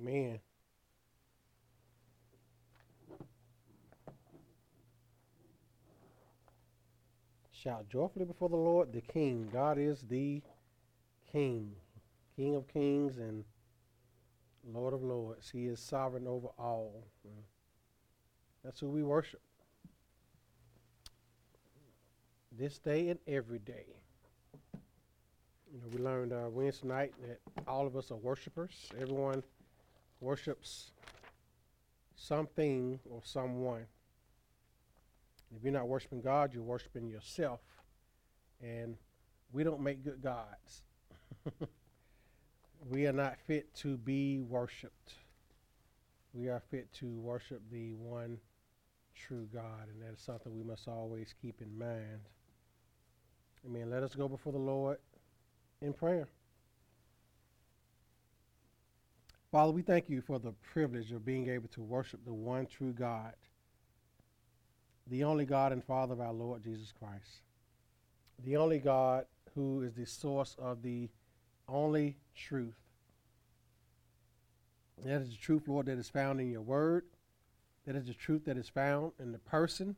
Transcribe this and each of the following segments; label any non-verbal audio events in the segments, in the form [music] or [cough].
Amen. Shout joyfully before the Lord, the King. God is the King, King of kings and Lord of lords. He is sovereign over all. That's who we worship. This day and every day. You know, we learned uh, Wednesday night that all of us are worshipers. Everyone worships something or someone. If you're not worshiping God, you're worshiping yourself. And we don't make good gods. [laughs] we are not fit to be worshiped. We are fit to worship the one true God, and that is something we must always keep in mind. Amen. Let us go before the Lord in prayer. Father, we thank you for the privilege of being able to worship the one true God, the only God and Father of our Lord Jesus Christ, the only God who is the source of the only truth. That is the truth, Lord, that is found in your word. That is the truth that is found in the person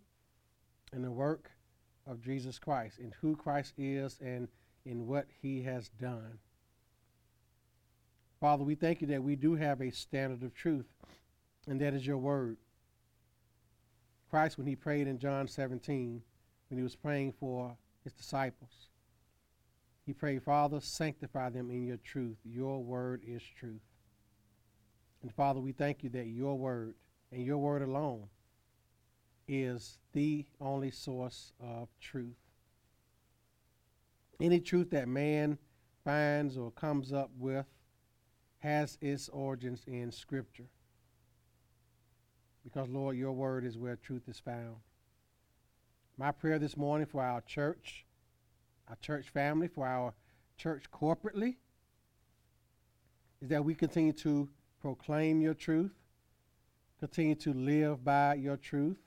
and the work of Jesus Christ, in who Christ is and in what he has done. Father, we thank you that we do have a standard of truth, and that is your word. Christ, when he prayed in John 17, when he was praying for his disciples, he prayed, Father, sanctify them in your truth. Your word is truth. And Father, we thank you that your word and your word alone is the only source of truth. Any truth that man finds or comes up with has its origins in Scripture. Because, Lord, your word is where truth is found. My prayer this morning for our church, our church family, for our church corporately, is that we continue to proclaim your truth, continue to live by your truth,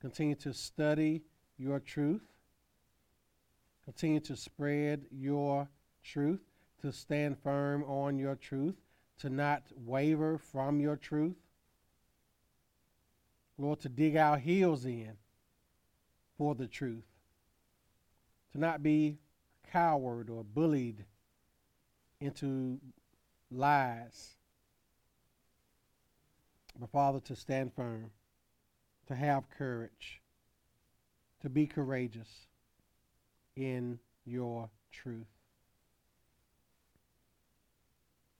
continue to study your truth, Continue to spread your truth, to stand firm on your truth, to not waver from your truth. Lord, to dig our heels in for the truth, to not be coward or bullied into lies. But Father, to stand firm, to have courage, to be courageous in your truth.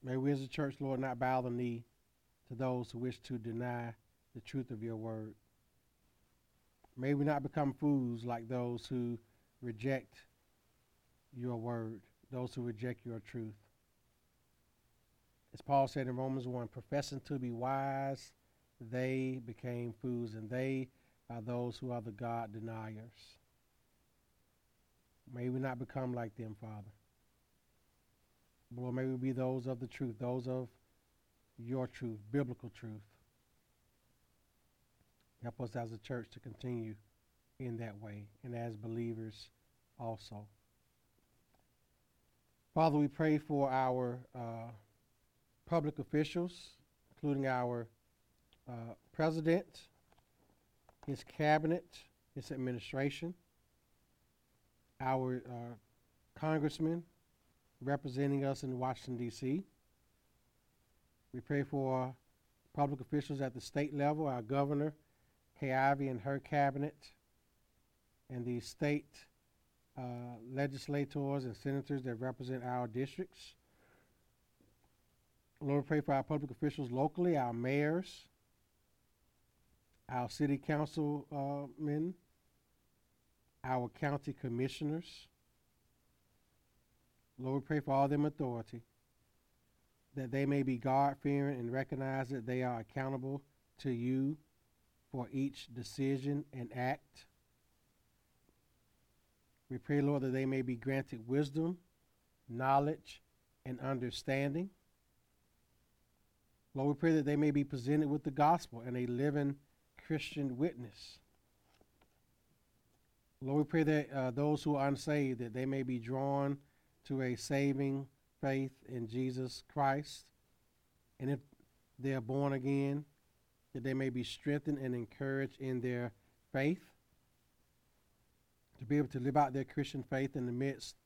May we as a church, Lord, not bow the knee to those who wish to deny the truth of your word. May we not become fools like those who reject your word, those who reject your truth. As Paul said in Romans 1, professing to be wise, they became fools, and they are those who are the God deniers. May we not become like them, Father. Lord, may we be those of the truth, those of your truth, biblical truth. Help us as a church to continue in that way and as believers also. Father, we pray for our uh, public officials, including our uh, president, his cabinet, his administration our uh, congressman representing us in Washington, D.C. We pray for public officials at the state level, our governor, Kay Ivey, and her cabinet, and the state uh, legislators and senators that represent our districts. Lord, we pray for our public officials locally, our mayors, our city councilmen, our county commissioners. Lord, we pray for all them authority, that they may be God fearing and recognize that they are accountable to you for each decision and act. We pray, Lord, that they may be granted wisdom, knowledge, and understanding. Lord, we pray that they may be presented with the gospel and a living Christian witness. Lord, we pray that uh, those who are unsaved, that they may be drawn to a saving faith in Jesus Christ. And if they are born again, that they may be strengthened and encouraged in their faith, to be able to live out their Christian faith in the midst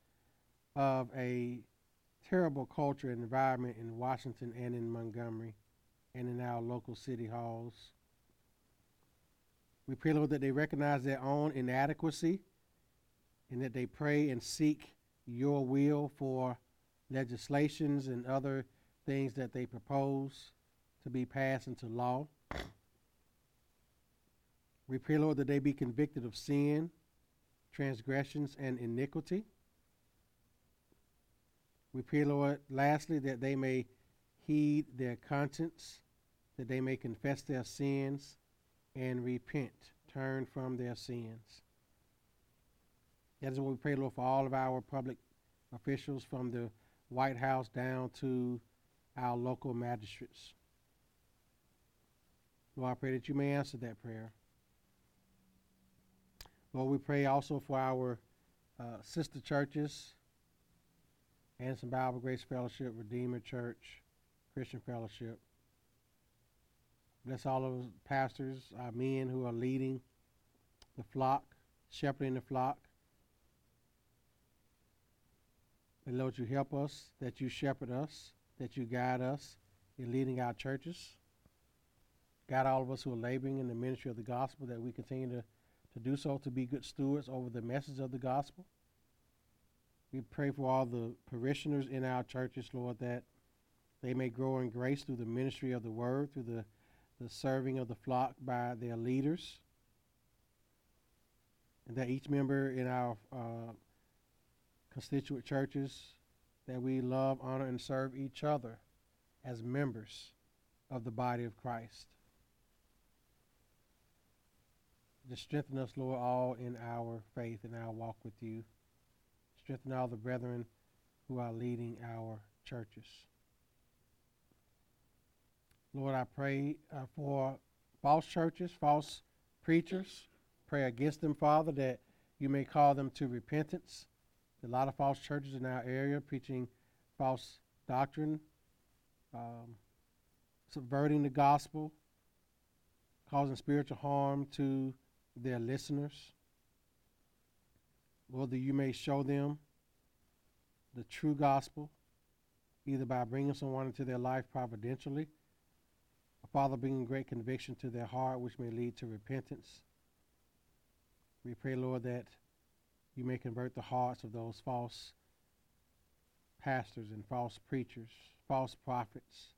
of a terrible culture and environment in Washington and in Montgomery and in our local city halls. We pray, Lord, that they recognize their own inadequacy and that they pray and seek your will for legislations and other things that they propose to be passed into law. We pray, Lord, that they be convicted of sin, transgressions, and iniquity. We pray, Lord, lastly, that they may heed their conscience, that they may confess their sins and repent, turn from their sins. That is what we pray, Lord, for all of our public officials from the White House down to our local magistrates. Lord, I pray that you may answer that prayer. Lord, we pray also for our uh, sister churches, Anderson Bible Grace Fellowship, Redeemer Church, Christian Fellowship. Bless all of those pastors, our men who are leading the flock, shepherding the flock. And Lord, you help us, that you shepherd us, that you guide us in leading our churches. Guide all of us who are laboring in the ministry of the gospel, that we continue to, to do so, to be good stewards over the message of the gospel. We pray for all the parishioners in our churches, Lord, that they may grow in grace through the ministry of the word, through the, the serving of the flock by their leaders. And that each member in our uh, constituent churches that we love, honor, and serve each other as members of the body of Christ. Just strengthen us, Lord, all in our faith and our walk with you. Strengthen all the brethren who are leading our churches. Lord, I pray uh, for false churches, false preachers. Pray against them, Father, that you may call them to repentance a lot of false churches in our area preaching false doctrine, um, subverting the gospel, causing spiritual harm to their listeners. That you may show them the true gospel, either by bringing someone into their life providentially, or Father, bringing great conviction to their heart, which may lead to repentance. We pray, Lord, that you may convert the hearts of those false pastors and false preachers, false prophets.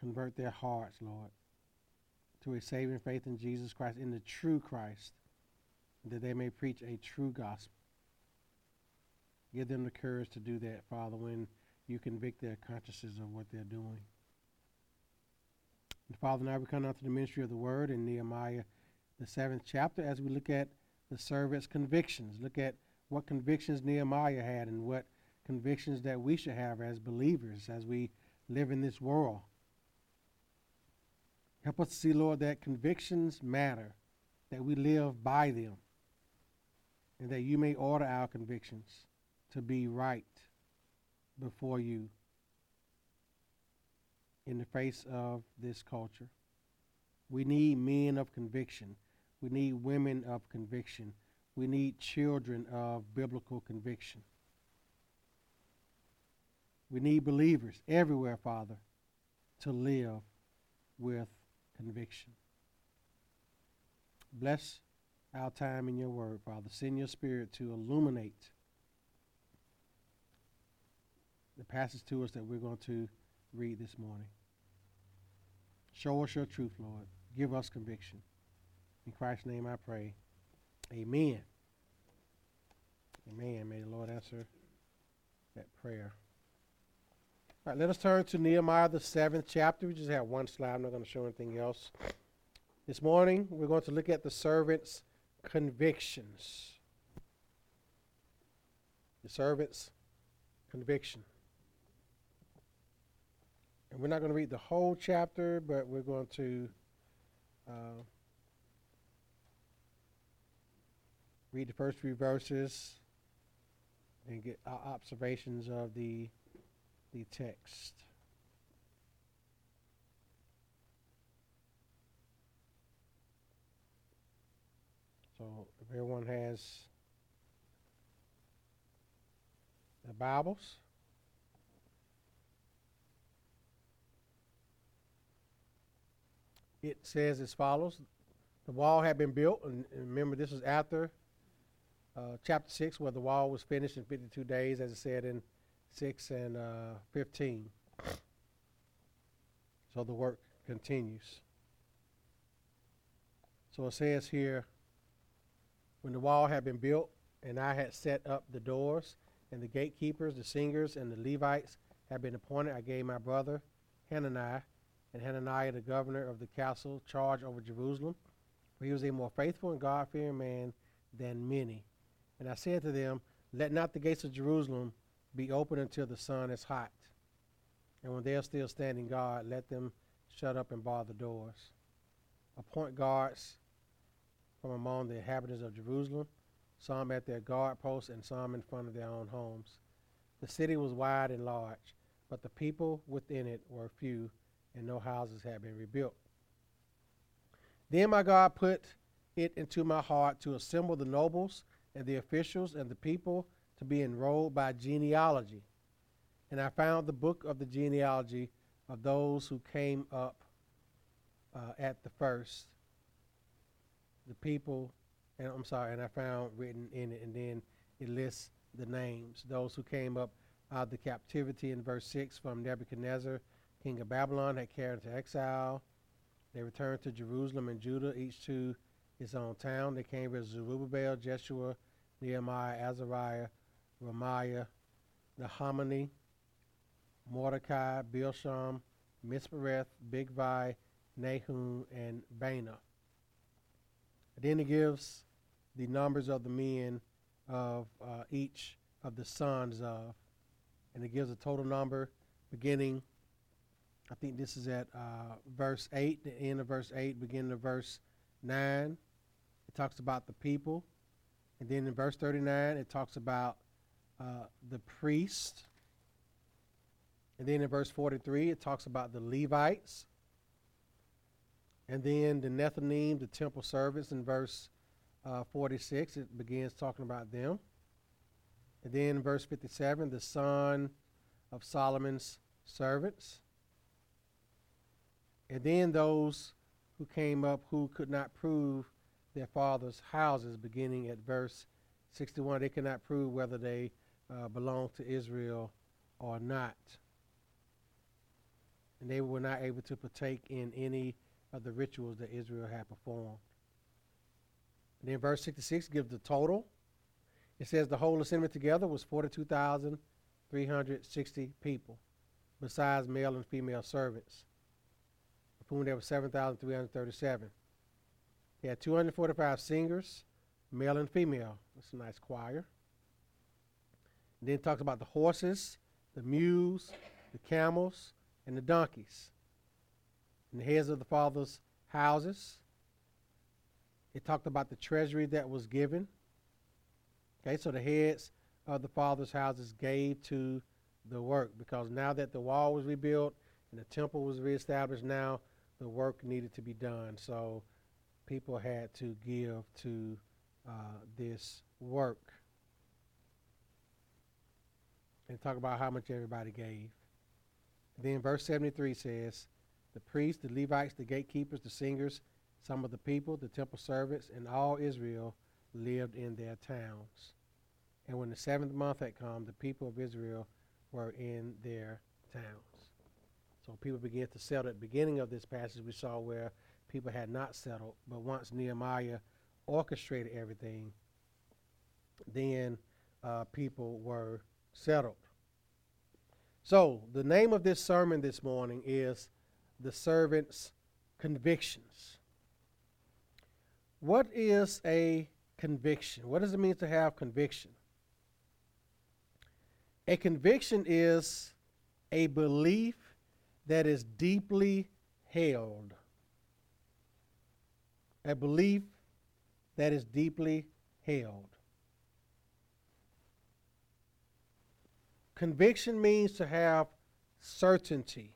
Convert their hearts, Lord, to a saving faith in Jesus Christ, in the true Christ, that they may preach a true gospel. Give them the courage to do that, Father, when you convict their consciences of what they're doing. And Father, now we come out to the ministry of the word in Nehemiah, the seventh chapter, as we look at the servant's convictions. Look at what convictions Nehemiah had and what convictions that we should have as believers as we live in this world. Help us see, Lord, that convictions matter, that we live by them, and that you may order our convictions to be right before you in the face of this culture. We need men of conviction. We need women of conviction. We need children of biblical conviction. We need believers everywhere, Father, to live with conviction. Bless our time in your word, Father. Send your spirit to illuminate the passage to us that we're going to read this morning. Show us your truth, Lord. Give us conviction. In Christ's name I pray. Amen. Amen. May the Lord answer that prayer. All right, let us turn to Nehemiah, the seventh chapter. We just have one slide. I'm not going to show anything else. This morning, we're going to look at the servant's convictions. The servant's conviction. And we're not going to read the whole chapter, but we're going to uh, read the first three verses and get our observations of the the text. So if everyone has the Bibles, it says as follows. The wall had been built, and remember this is after uh, chapter 6, where the wall was finished in 52 days, as it said in 6 and uh, 15. So the work continues. So it says here, when the wall had been built, and I had set up the doors, and the gatekeepers, the singers, and the Levites had been appointed, I gave my brother Hanani and Hananiah, the governor of the castle, charge over Jerusalem. For he was a more faithful and God fearing man than many. And I said to them, Let not the gates of Jerusalem be open until the sun is hot. And when they are still standing guard, let them shut up and bar the doors. Appoint guards from among the inhabitants of Jerusalem, some at their guard posts and some in front of their own homes. The city was wide and large, but the people within it were few, and no houses had been rebuilt. Then my God put it into my heart to assemble the nobles and the officials and the people to be enrolled by genealogy. And I found the book of the genealogy of those who came up uh, at the first, the people, and I'm sorry, and I found written in it, and then it lists the names, those who came up out of the captivity in verse 6 from Nebuchadnezzar, king of Babylon, had carried into exile. They returned to Jerusalem and Judah, each to his own town. They came with Zerubbabel, Jeshua, Nehemiah, Azariah, Raamiah, Nahamani, Mordecai, Bilshan, Mispereth, Bigvai, Nahum, and Baanah. Then he gives the numbers of the men of uh, each of the sons of, and it gives a total number beginning. I think this is at uh, verse 8, the end of verse 8, beginning of verse 9. It talks about the people. And then in verse 39, it talks about uh, the priest. And then in verse 43, it talks about the Levites. And then the Nethinim, the temple servants, in verse uh, 46, it begins talking about them. And then in verse 57, the son of Solomon's servants. And then those who came up who could not prove their father's houses, beginning at verse 61. They could not prove whether they uh, belonged to Israel or not. And they were not able to partake in any of the rituals that Israel had performed. And then verse 66 gives the total. It says the whole assembly together was 42,360 people, besides male and female servants, of whom there were 7,337. He had 245 singers, male and female. That's a nice choir. And then it talks about the horses, the mules, the camels, and the donkeys, and the heads of the father's houses. It talked about the treasury that was given. Okay, so the heads of the father's houses gave to the work because now that the wall was rebuilt and the temple was reestablished, now the work needed to be done. So people had to give to uh, this work. And talk about how much everybody gave. Then verse 73 says, The priests, the Levites, the gatekeepers, the singers, some of the people, the temple servants, and all Israel lived in their towns. And when the seventh month had come, the people of Israel were in their towns. So people began to settle. At the beginning of this passage, we saw where people had not settled, but once Nehemiah orchestrated everything, then uh, people were settled. So, the name of this sermon this morning is The Servant's Convictions. What is a conviction? What does it mean to have conviction? A conviction is a belief that is deeply held a belief that is deeply held. Conviction means to have certainty.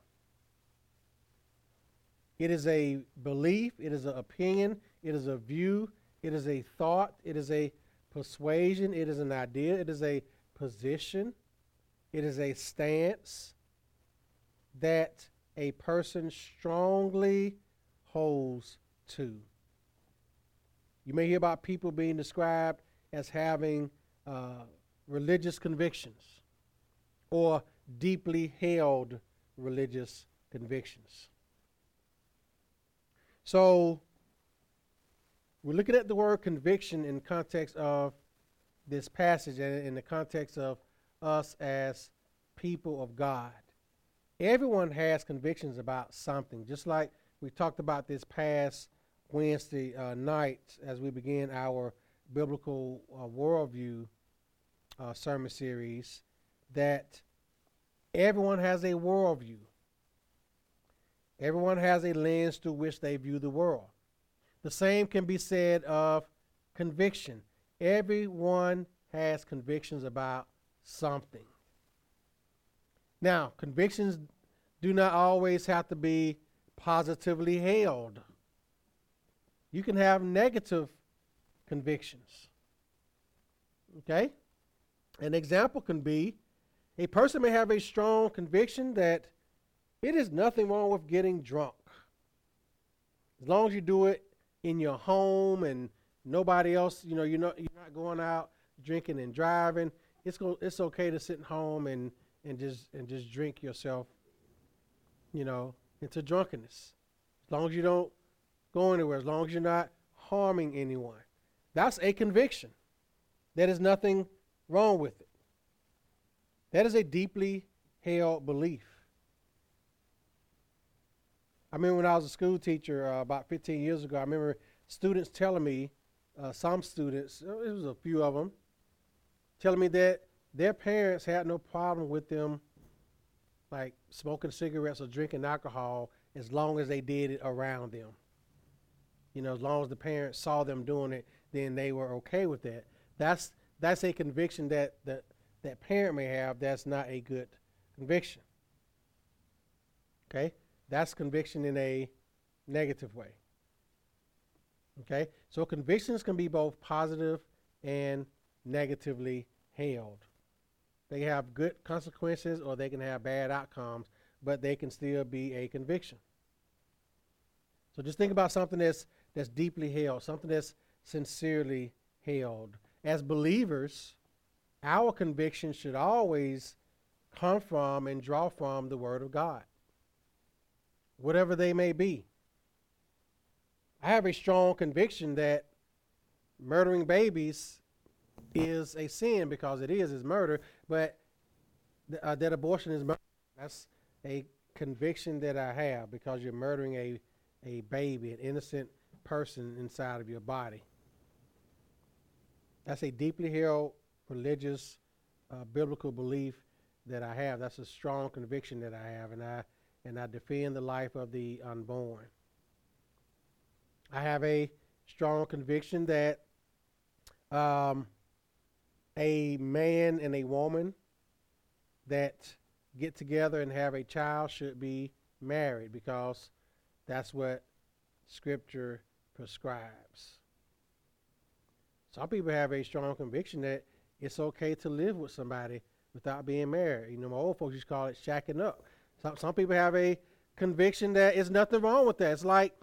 It is a belief, it is an opinion, it is a view, it is a thought, it is a persuasion, it is an idea, it is a position, it is a stance that a person strongly holds to. You may hear about people being described as having uh, religious convictions or deeply held religious convictions. So, we're looking at the word conviction in context of this passage and in the context of us as people of God. Everyone has convictions about something, just like we talked about this past Wednesday uh, night as we begin our biblical uh, worldview uh, sermon series, that everyone has a worldview. Everyone has a lens through which they view the world. The same can be said of conviction. Everyone has convictions about something. Now, convictions do not always have to be positively held. You can have negative convictions. Okay? An example can be a person may have a strong conviction that it is nothing wrong with getting drunk. As long as you do it in your home and nobody else, you know, you're not, you're not going out drinking and driving, it's, go, it's okay to sit at home and, and, just, and just drink yourself, you know, into drunkenness. As long as you don't go anywhere, as long as you're not harming anyone. That's a conviction. There is nothing wrong with it. That is a deeply held belief. I remember when I was a school teacher uh, about 15 years ago, I remember students telling me, uh, some students, uh, it was a few of them, telling me that their parents had no problem with them like smoking cigarettes or drinking alcohol as long as they did it around them. You know, as long as the parents saw them doing it, then they were okay with that. That's that's a conviction that that that parent may have. That's not a good conviction. Okay, that's conviction in a negative way. Okay, so convictions can be both positive and negatively held. They have good consequences or they can have bad outcomes, but they can still be a conviction. So just think about something that's that's deeply held, something that's sincerely held. As believers, our conviction should always come from and draw from the Word of God whatever they may be. I have a strong conviction that murdering babies is a sin because it is is murder, but th- uh, that abortion is murder. That's a conviction that I have because you're murdering a a baby, an innocent person inside of your body. That's a deeply held religious, uh, biblical belief that I have. That's a strong conviction that I have, and I and I defend the life of the unborn. I have a strong conviction that um, a man and a woman that get together and have a child should be married because that's what Scripture prescribes. Some people have a strong conviction that it's okay to live with somebody without being married. You know, my old folks used to call it shacking up. Some, some people have a conviction that there's nothing wrong with that. It's like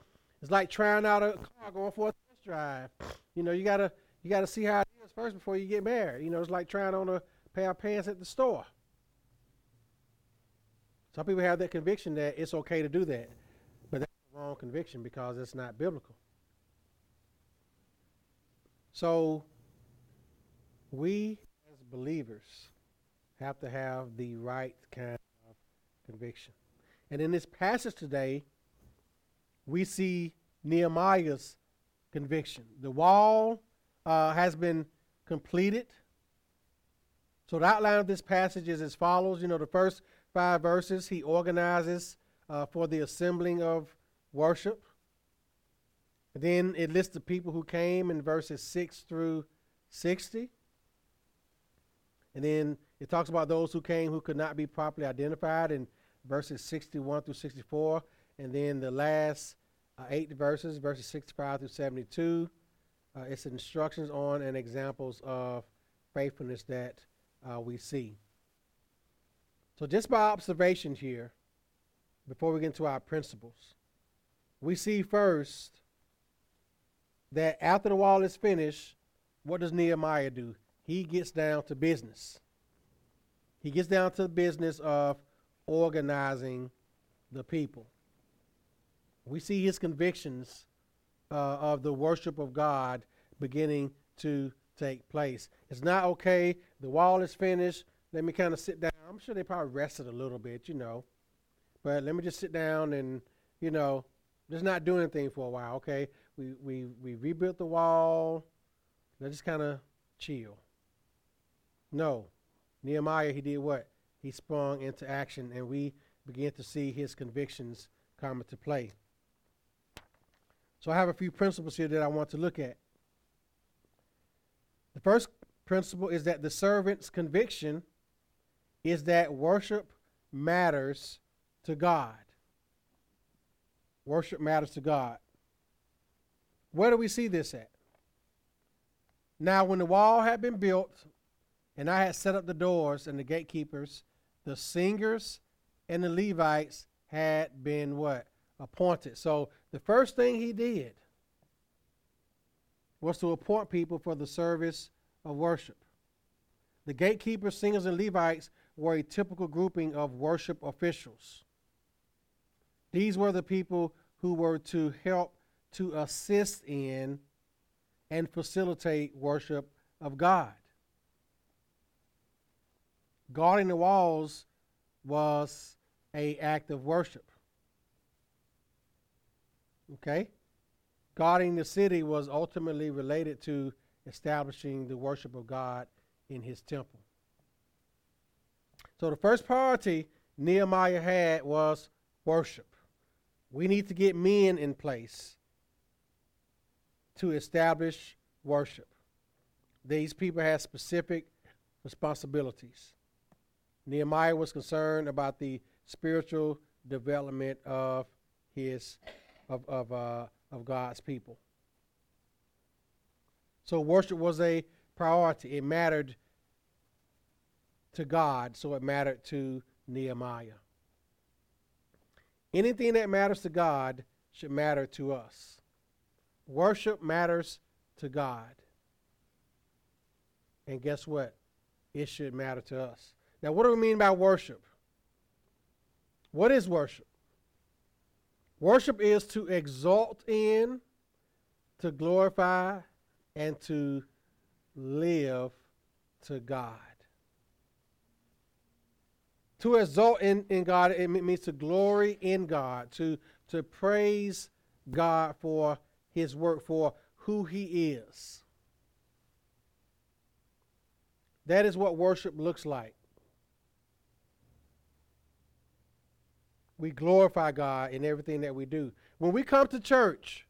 it's like trying out a car going for a test drive. You know, you gotta you gotta see how it is first before you get married. You know, it's like trying on a pair of pants at the store. Some people have that conviction that it's okay to do that, but that's the wrong conviction because it's not biblical. So, we as believers have to have the right kind of conviction. And in this passage today, we see Nehemiah's conviction. The wall uh, has been completed. So the outline of this passage is as follows. You know, the first five verses, he organizes uh, for the assembling of worship. Then it lists the people who came in verses 6 through 60. And then it talks about those who came who could not be properly identified in verses 61 through 64. And then the last uh, eight verses, verses 65 through 72, uh, it's instructions on and examples of faithfulness that uh, we see. So, just by observation here, before we get into our principles, we see first that after the wall is finished, what does Nehemiah do? He gets down to business. He gets down to the business of organizing the people. We see his convictions uh, of the worship of God beginning to take place. It's not okay. The wall is finished. Let me kind of sit down. I'm sure they probably rested a little bit, you know. But let me just sit down and, you know, just not do anything for a while, okay? We, we, we rebuilt the wall. Let's just kind of chill. No. Nehemiah, he did what? He sprung into action, and we begin to see his convictions come into play. So I have a few principles here that I want to look at. The first principle is that the servant's conviction is that worship matters to God. Worship matters to God. Where do we see this at? Now, when the wall had been built, and I had set up the doors and the gatekeepers, the singers and the Levites had been what? Appointed. So the first thing he did was to appoint people for the service of worship. The gatekeepers, singers, and Levites were a typical grouping of worship officials. These were the people who were to help to assist in and facilitate worship of God. Guarding the walls was a act of worship. Okay? Guarding the city was ultimately related to establishing the worship of God in his temple. So the first priority Nehemiah had was worship. We need to get men in place to establish worship. These people had specific responsibilities. Nehemiah was concerned about the spiritual development of his of of uh, of God's people. So worship was a priority. It mattered to God, so it mattered to Nehemiah. Anything that matters to God should matter to us. Worship matters to God. And guess what? It should matter to us. Now, what do we mean by worship? What is worship? Worship is to exalt in, to glorify, and to live to God. To exalt in, in God, it means to glory in God, to, to praise God for his work, for who he is. That is what worship looks like. We glorify God in everything that we do. When we come to church,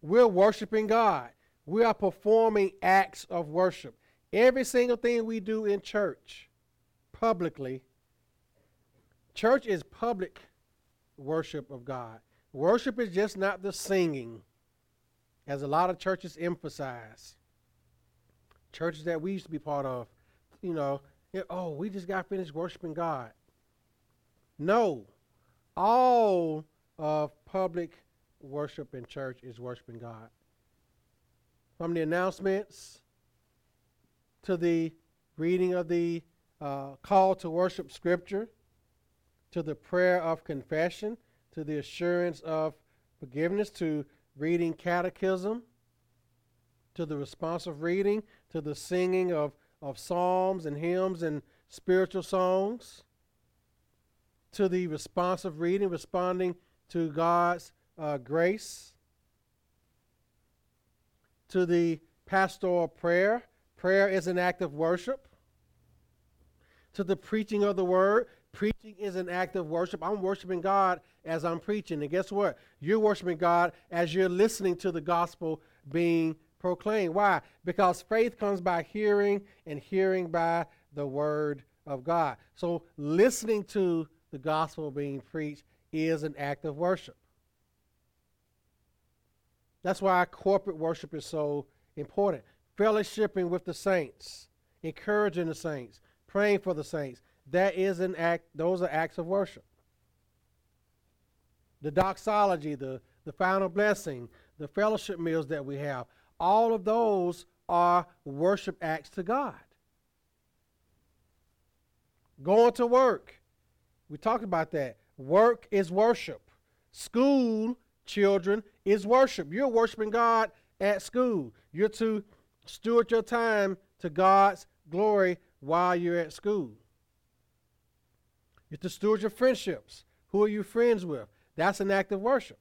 we're worshiping God. We are performing acts of worship. Every single thing we do in church, publicly, church is public worship of God. Worship is just not the singing, as a lot of churches emphasize. Churches that we used to be part of, you know, oh, we just got finished worshiping God. No. All of public worship in church is worshiping God. From the announcements to the reading of the uh, call to worship scripture, to the prayer of confession, to the assurance of forgiveness, to reading catechism, to the responsive reading, to the singing of, of psalms and hymns and spiritual songs, to the responsive reading, responding to God's uh, grace, to the pastoral prayer. Prayer is an act of worship. To the preaching of the word. Preaching is an act of worship. I'm worshiping God as I'm preaching. And guess what? You're worshiping God as you're listening to the gospel being proclaimed. Why? Because faith comes by hearing, and hearing by the word of God. So listening to the gospel being preached is an act of worship. That's why corporate worship is so important. Fellowshipping with the saints, encouraging the saints, praying for the saints. That is an act, those are acts of worship. The doxology, the, the final blessing, the fellowship meals that we have, all of those are worship acts to God. Going to work. We talked about that. Work is worship. School, children, is worship. You're worshiping God at school. You're to steward your time to God's glory while you're at school. You're to steward your friendships. Who are you friends with? That's an act of worship.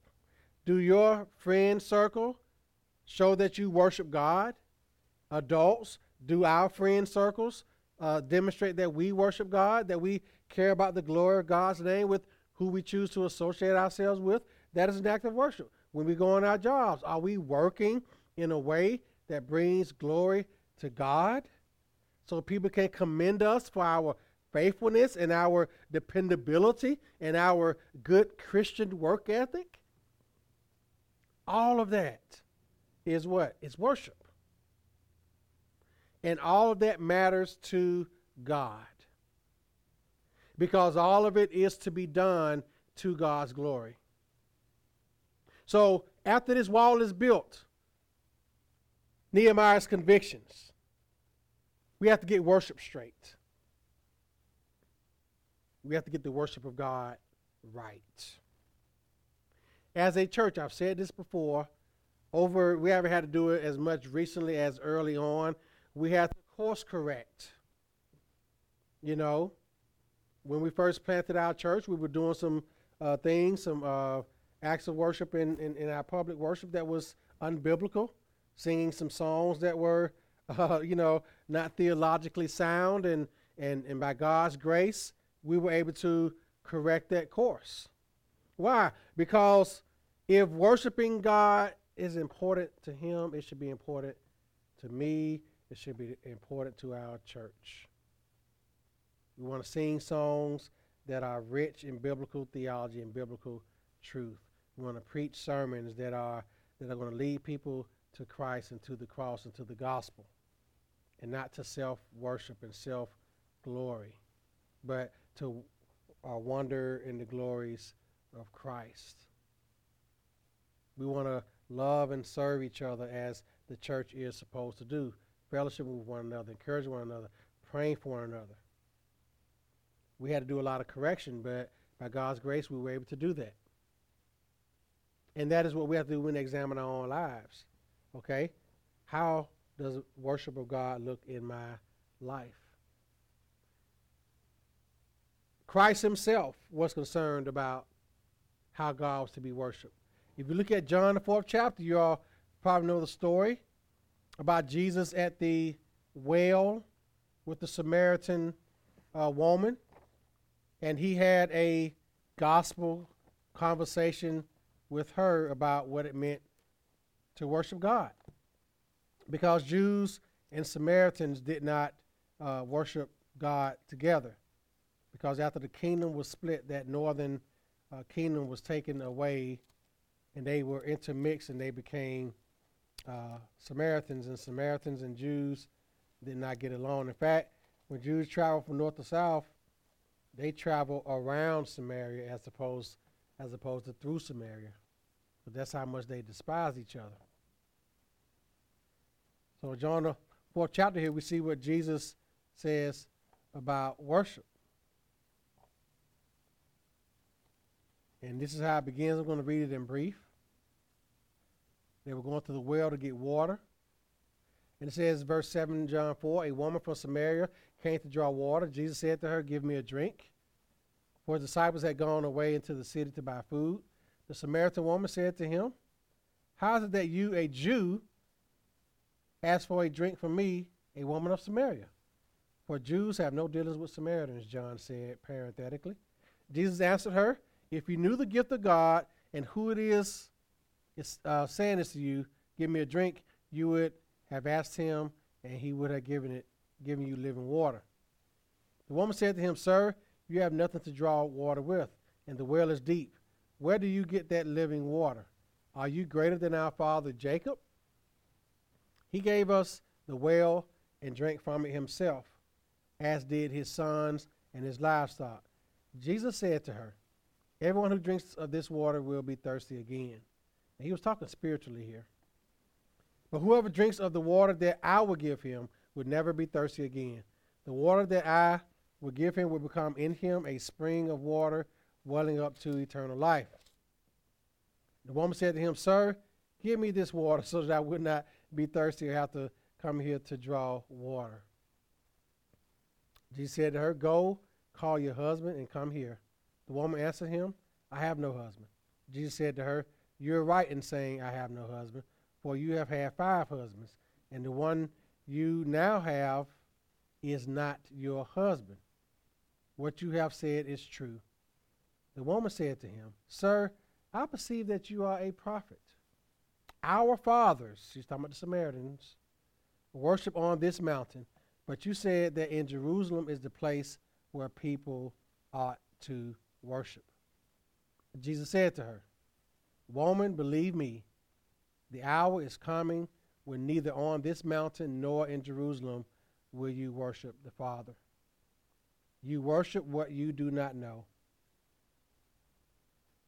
Do your friend circle show that you worship God? Adults, do our friend circles uh, demonstrate that we worship God, that we care about the glory of God's name with who we choose to associate ourselves with? That is an act of worship. When we go on our jobs, are we working in a way that brings glory to God? So people can commend us for our faithfulness and our dependability and our good Christian work ethic? All of that is what? It's worship. And all of that matters to God. Because all of it is to be done to God's glory. So after this wall is built, Nehemiah's convictions, we have to get worship straight. We have to get the worship of God right. As a church, I've said this before, over we haven't had to do it as much recently as early on. We have to course correct. You know, when we first planted our church, we were doing some uh, things, some uh, acts of worship in, in, in, our public worship that was unbiblical, singing some songs that were, [laughs] uh, you know, not theologically sound. And, and, and by God's grace, we were able to correct that course. Why? Because if worshiping God is important to Him, it should be important to me, it should be important to our church. We want to sing songs that are rich in biblical theology and biblical truth. We want to preach sermons that are that are going to lead people to Christ and to the cross and to the gospel, and not to self worship and self glory, but to uh, wonder in the glories of Christ. We want to love and serve each other as the church is supposed to do, fellowship with one another, encourage one another, praying for one another. We had to do a lot of correction, but by God's grace, we were able to do that. And that is what we have to do when we examine our own lives. Okay? How does worship of God look in my life? Christ himself was concerned about how God was to be worshiped. If you look at John, the fourth chapter, you all probably know the story about Jesus at the well with the Samaritan uh, woman. And he had a gospel conversation with her about what it meant to worship God. Because Jews and Samaritans did not uh, worship God together because after the kingdom was split, that northern uh, kingdom was taken away, and they were intermixed, and they became uh, Samaritans, and Samaritans and Jews did not get along. In fact, when Jews travel from north to south, they travel around Samaria as opposed as opposed to through Samaria. But that's how much they despise each other. So John the fourth chapter here we see what Jesus says about worship. And this is how it begins. I'm going to read it in brief. They were going to the well to get water. And it says, verse 7, John 4 A woman from Samaria came to draw water. Jesus said to her, Give me a drink. For his disciples had gone away into the city to buy food. The Samaritan woman said to him, How is it that you, a Jew, ask for a drink from me, a woman of Samaria? For Jews have no dealings with Samaritans, John said parenthetically. Jesus answered her, if you knew the gift of God and who it is is uh, saying this to you, give me a drink, you would have asked him, and he would have given it, given you living water. The woman said to him, Sir, you have nothing to draw water with, and the well is deep. Where do you get that living water? Are you greater than our father Jacob? He gave us the well and drank from it himself, as did his sons and his livestock. Jesus said to her, Everyone who drinks of this water will be thirsty again. And he was talking spiritually here. But whoever drinks of the water that I will give him would never be thirsty again. The water that I will give him will become in him a spring of water welling up to eternal life. The woman said to him, Sir, give me this water [laughs] so that I would not be thirsty or have to come here to draw water. Jesus said to her, Go, call your husband and come here. The woman answered him, I have no husband. Jesus said to her, You're right in saying, I have no husband, for you have had five husbands, and the one you now have is not your husband. What you have said is true. The woman said to him, Sir, I perceive that you are a prophet. Our fathers, she's talking about the Samaritans, worship on this mountain, but you said that in Jerusalem is the place where people ought to worship. Jesus said to her, Woman, believe me, the hour is coming when neither on this mountain nor in Jerusalem will you worship the Father. You worship what you do not know.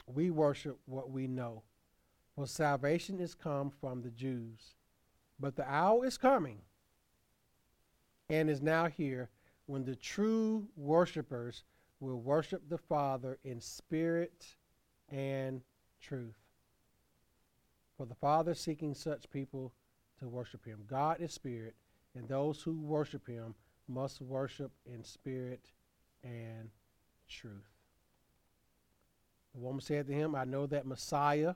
We worship what we know. For salvation is come from the Jews. But the hour is coming and is now here when the true worshipers will worship the Father in spirit and truth. For the Father seeking such people to worship him. God is spirit, and those who worship him must worship in spirit and truth. The woman said to him, I know that Messiah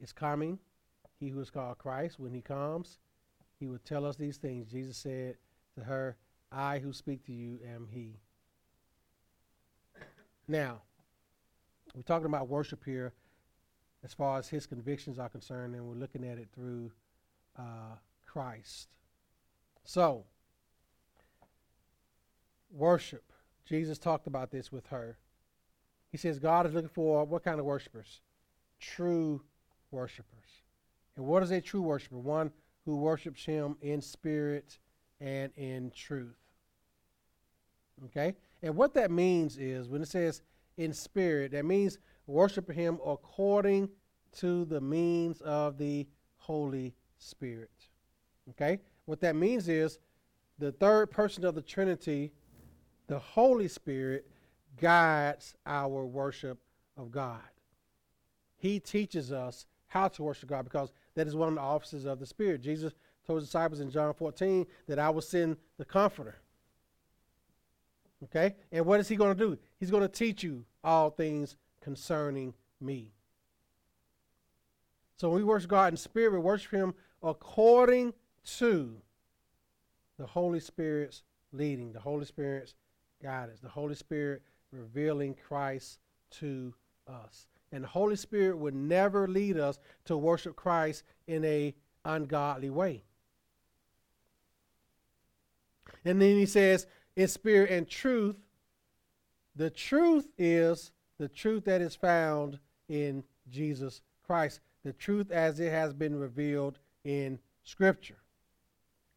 is coming, he who is called Christ. When he comes, he will tell us these things. Jesus said to her, I who speak to you am he. Now, we're talking about worship here as far as his convictions are concerned, and we're looking at it through uh, Christ. So, worship. Jesus talked about this with her. He says God is looking for what kind of worshipers? True worshipers. And what is a true worshiper? One who worships him in spirit and in truth. Okay? And what that means is when it says in spirit, that means worship him according to the means of the Holy Spirit. Okay? What that means is the third person of the Trinity, the Holy Spirit, guides our worship of God. He teaches us how to worship God because that is one of the offices of the Spirit. Jesus told his disciples in John 14 that I will send the Comforter. Okay? And what is he going to do? He's going to teach you all things concerning me. So when we worship God in spirit, we worship him according to the Holy Spirit's leading, the Holy Spirit's guidance, the Holy Spirit revealing Christ to us. And the Holy Spirit would never lead us to worship Christ in a ungodly way. And then he says, in spirit and truth, the truth is the truth that is found in Jesus Christ, the truth as it has been revealed in Scripture.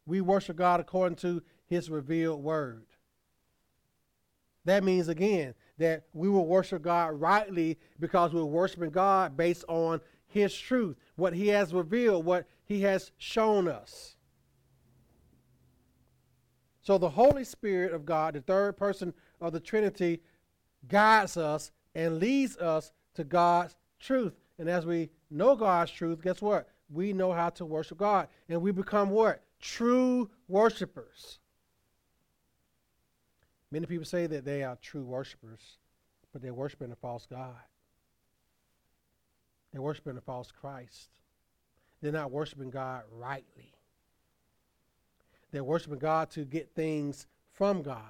We worship God according to his revealed word. That means, again, that we will worship God rightly because we're worshiping God based on His truth, what He has revealed, what He has shown us. So the Holy Spirit of God, the third person of the Trinity, guides us and leads us to God's truth. And as we know God's truth, guess what? We know how to worship God. And we become what? True worshipers. Many people say that they are true worshipers, but they're worshiping a false God. They're worshiping a false Christ. They're not worshiping God rightly. They're worshiping God to get things from God.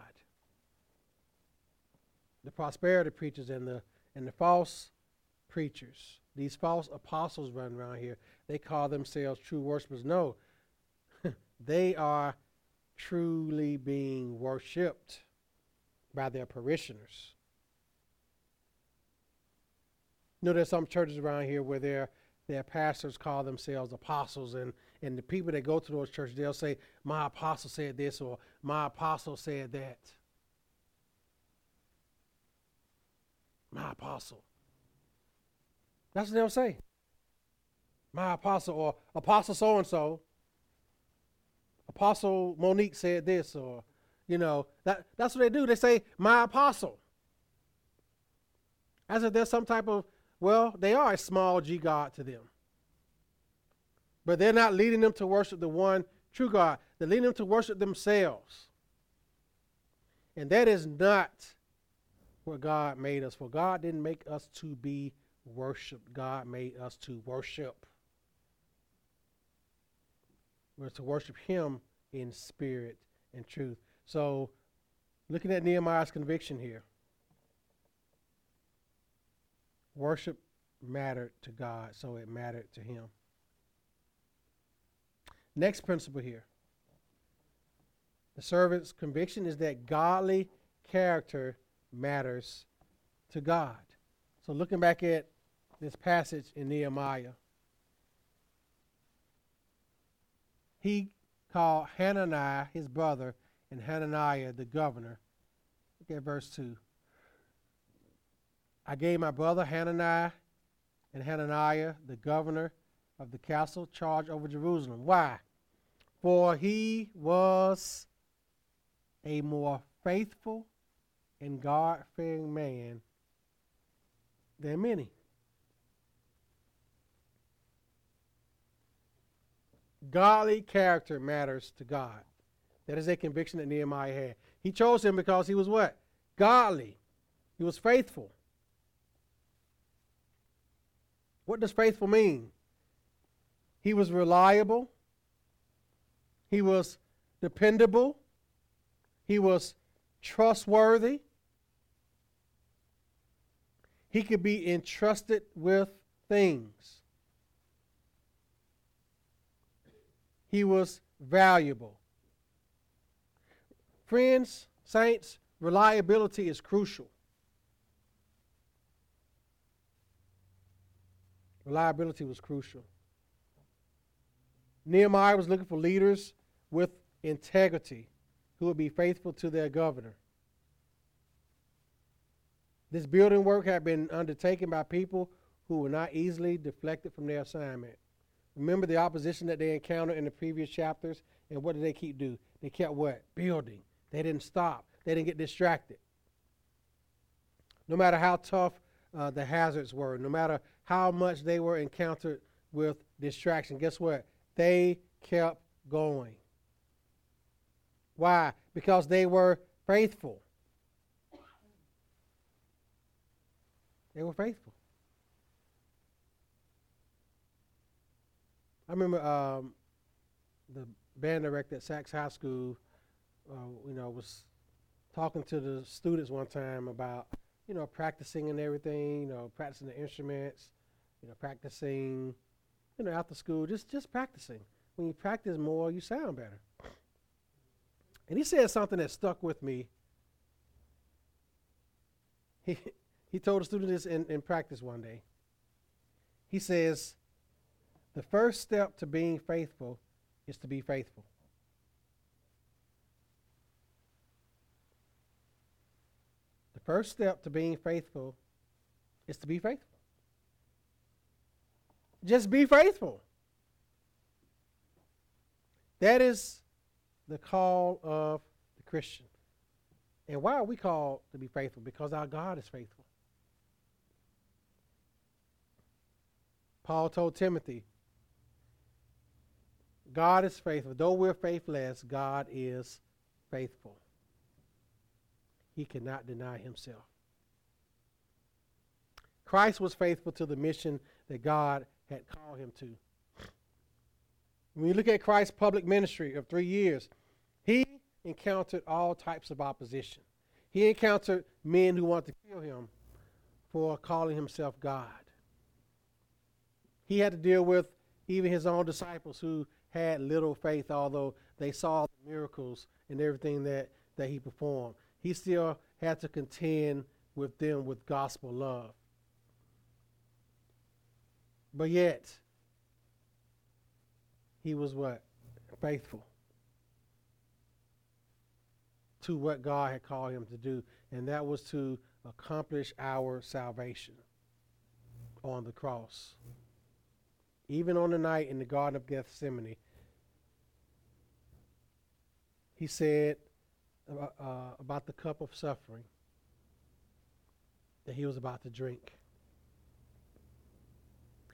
The prosperity preachers and the and the false preachers, these false apostles running around here, they call themselves true worshipers. No, [laughs] they are truly being worshiped by their parishioners. You know, there's some churches around here where they're their pastors call themselves apostles, and, and the people that go to those churches, they'll say, My apostle said this, or My apostle said that. My apostle. That's what they'll say. My apostle, or apostle so and so. Apostle Monique said this, or, you know, that, that's what they do. They say, My apostle. As if there's some type of well, they are a small g God to them. But they're not leading them to worship the one true God. They're leading them to worship themselves. And that is not what God made us for. God didn't make us to be worshiped, God made us to worship. We're to worship Him in spirit and truth. So, looking at Nehemiah's conviction here, Worship mattered to God, so it mattered to him. Next principle here the servant's conviction is that godly character matters to God. So, looking back at this passage in Nehemiah, he called Hanani, his brother, and Hananiah, the governor. Look at verse 2. I gave my brother Hanani and Hananiah, the governor of the castle, charge over Jerusalem. Why? For he was a more faithful and God fearing man than many. Godly character matters to God. That is a conviction that Nehemiah had. He chose him because he was what? Godly. He was faithful. What does faithful mean? He was reliable. He was dependable. He was trustworthy. He could be entrusted with things. He was valuable. Friends, saints, reliability is crucial. Reliability was crucial. Nehemiah was looking for leaders with integrity who would be faithful to their governor. This building work had been undertaken by people who were not easily deflected from their assignment. Remember the opposition that they encountered in the previous chapters? And what did they keep do? They kept what? Building. They didn't stop. They didn't get distracted. No matter how tough uh, the hazards were, no matter how much they were encountered with distraction, guess what? They kept going. Why? Because they were faithful. They were faithful. I remember um, the band director at Sachs High School, uh, you know, was talking to the students one time about you know, practicing and everything, you know, practicing the instruments, you know, practicing, you know, after school, just just practicing. When you practice more, you sound better. And he said something that stuck with me. He he told a student this in, in practice one day. He says, the first step to being faithful is to be faithful. The first step to being faithful is to be faithful. Just be faithful. That is the call of the Christian. And why are we called to be faithful? Because our God is faithful. Paul told Timothy, God is faithful. Though we're faithless, God is faithful he cannot deny himself. Christ was faithful to the mission that God had called him to. When you look at Christ's public ministry of three years, he encountered all types of opposition. He encountered men who wanted to kill him for calling himself God. He had to deal with even his own disciples who had little faith, although they saw the miracles and everything that, that he performed he still had to contend with them with gospel love. But yet, he was what? Faithful to what God had called him to do, and that was to accomplish our salvation on the cross. Even on the night in the Garden of Gethsemane, he said uh, about the cup of suffering that he was about to drink.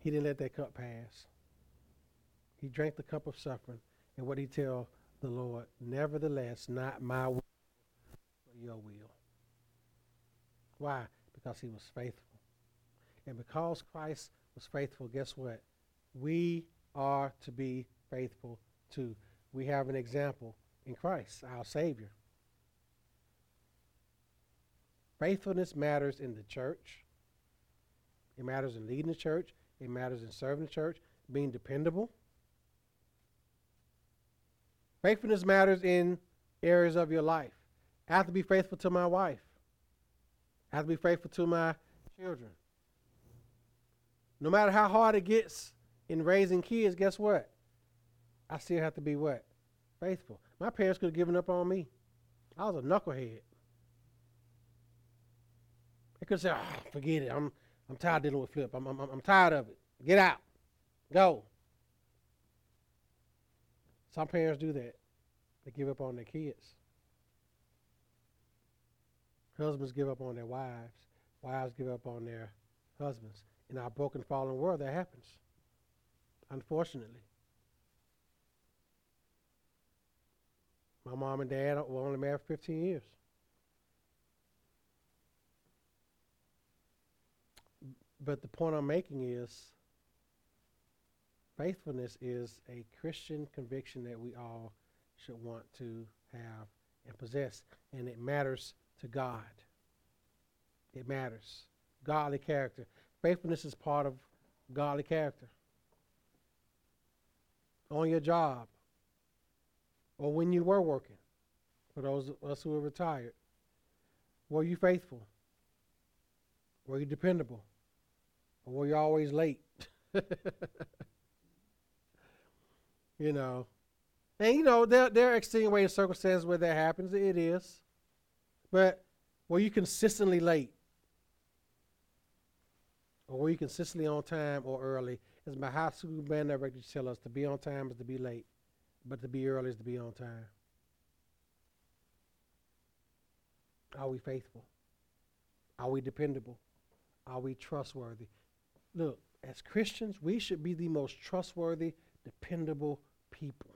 He didn't let that cup pass. He drank the cup of suffering, and what he tell the Lord, nevertheless, not my will, but your will. Why? Because he was faithful. And because Christ was faithful, guess what? We are to be faithful too. We have an example in Christ, our Savior. Faithfulness matters in the church. It matters in leading the church. It matters in serving the church, being dependable. Faithfulness matters in areas of your life. I have to be faithful to my wife. I have to be faithful to my children. No matter how hard it gets in raising kids, guess what? I still have to be what? Faithful. My parents could have given up on me. I was a knucklehead. They could say, oh, ah, forget it. I'm, I'm tired of dealing with Flip. I'm, I'm, I'm tired of it. Get out. Go. Some parents do that. They give up on their kids. Husbands give up on their wives. Wives give up on their husbands. In our broken, fallen world, that happens. Unfortunately. My mom and dad were only married for 15 years. But the point I'm making is faithfulness is a Christian conviction that we all should want to have and possess. And it matters to God. It matters. Godly character. Faithfulness is part of godly character. On your job, or when you were working, for those of us who are retired, were you faithful? Were you dependable? Or were you always late? [laughs] you know. And you know, there there are extenuating circumstances where that happens. It is. But were you consistently late? Or were you consistently on time or early? As my high school band director tell us, to be on time is to be late, but to be early is to be on time. Are we faithful? Are we dependable? Are we trustworthy? Look, as Christians, we should be the most trustworthy, dependable people.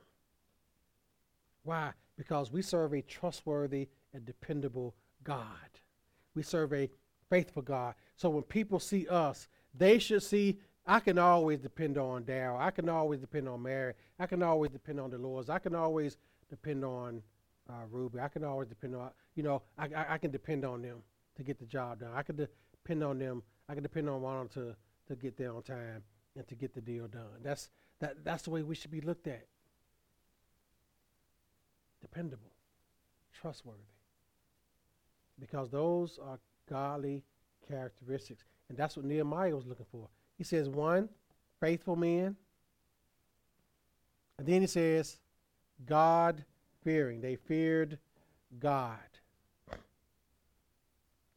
Why? Because we serve a trustworthy and dependable God. We serve a faithful God. So when people see us, they should see I can always depend on Daryl. I can always depend on Mary. I can always depend on the Dolores. I can always depend on uh, Ruby. I can always depend on, you know, I, I, I, can depend on them to get the job done. I can depend on them. I can depend on one to, to get there on time and to get the deal done. That's, that, that's the way we should be looked at. Dependable, trustworthy. Because those are godly characteristics. And that's what Nehemiah was looking for. He says, one, faithful men. And then he says, God fearing. They feared God.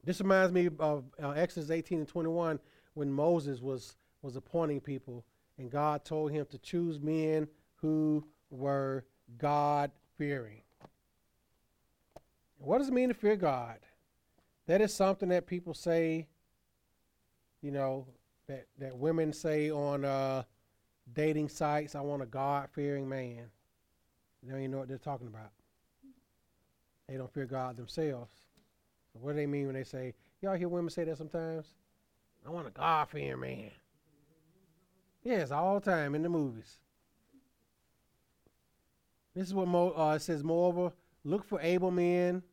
This reminds me of uh, Exodus 18 and 21 when Moses was, was appointing people and God told him to choose men who were God fearing. What does it mean to fear God? That is something that people say, you know, that, that women say on uh, dating sites, I want a God fearing man. They don't even know what they're talking about. They don't fear God themselves. So what do they mean when they say, y'all hear women say that sometimes? I want a God fearing man. Yes, all the time in the movies. This is what Mo, uh, says, moreover, look for able men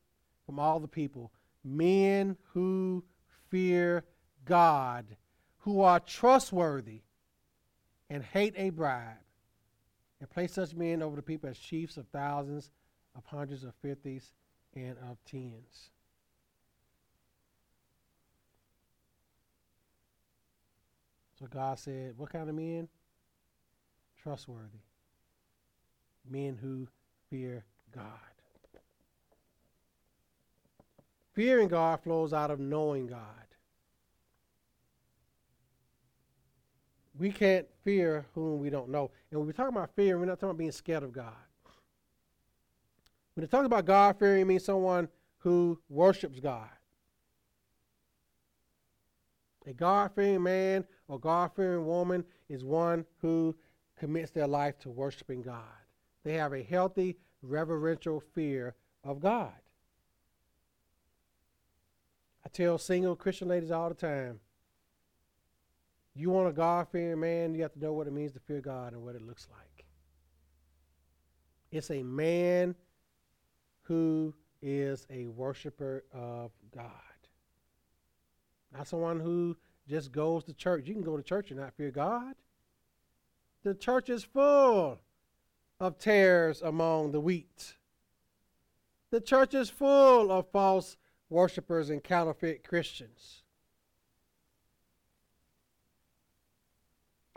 from all the people, men who fear God, who are trustworthy and hate a bribe, and place such men over the people as chiefs of thousands, of hundreds, of fifties, and of tens. So God said, What kind of men? Trustworthy. Men who fear God. Fearing God flows out of knowing God. We can't fear whom we don't know. And when we talk about fear, we're not talking about being scared of God. When it talks about God fearing, it means someone who worships God. A God fearing man or God fearing woman is one who commits their life to worshiping God. They have a healthy, reverential fear of God. I tell single Christian ladies all the time you want a God fearing man, you have to know what it means to fear God and what it looks like. It's a man who is a worshiper of God. Not someone who just goes to church. You can go to church and not fear God. The church is full of tares among the wheat. The church is full of false worshipers and counterfeit Christians.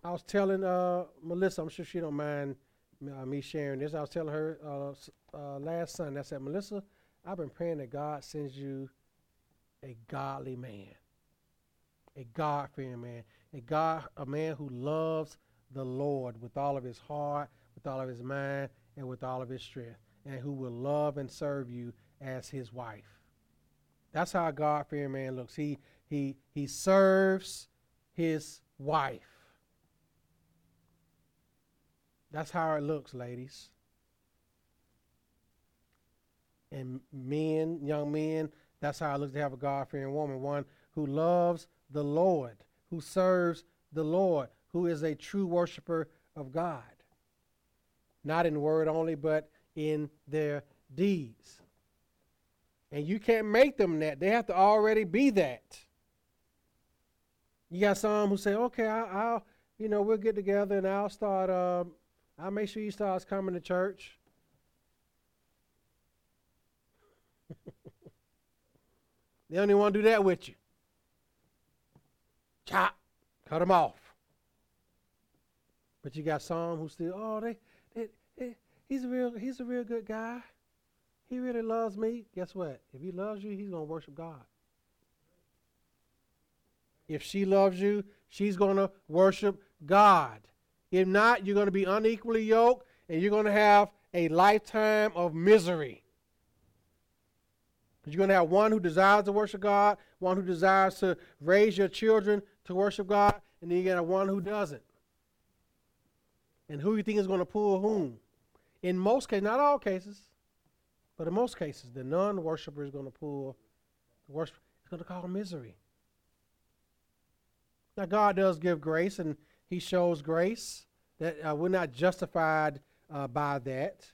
I was telling uh, Melissa, I'm sure she don't mind uh, me sharing this. I was telling her uh, uh, last Sunday, I said, Melissa, I've been praying that God sends you a godly man, a God fearing man, a God, a man who loves the Lord with all of his heart, with all of his mind, and with all of his strength, and who will love and serve you as his wife. That's how a God fearing man looks. He he he serves his wife. That's how it looks, ladies. And men, young men, that's how it looks to have a God fearing woman. One who loves the Lord, who serves the Lord, who is a true worshiper of God. Not in word only, but in their deeds. And you can't make them that. They have to already be that. You got some who say, okay, I, will you know, we'll get together and I'll start uh, I'll make sure you start coming to church. [laughs] they only want to do that with you. Chop, cut them off. But you got some who still, oh, they, they, they, he's a real, he's a real good guy. He really loves me. Guess what? If he loves you, he's gonna worship God. If she loves you, she's gonna worship God. If not, you're to be unequally yoked and you're to have a lifetime of misery. You're going to have one who desires to worship God, one who desires to raise your children to worship God, and then you got one who doesn't. And who you think is going to pull whom? In most cases, not all cases, but in most cases, the non worshiper is going to pull the worship. It's going to cause misery. Now, God does give grace, and he shows grace, that uh, we're not justified uh, by that.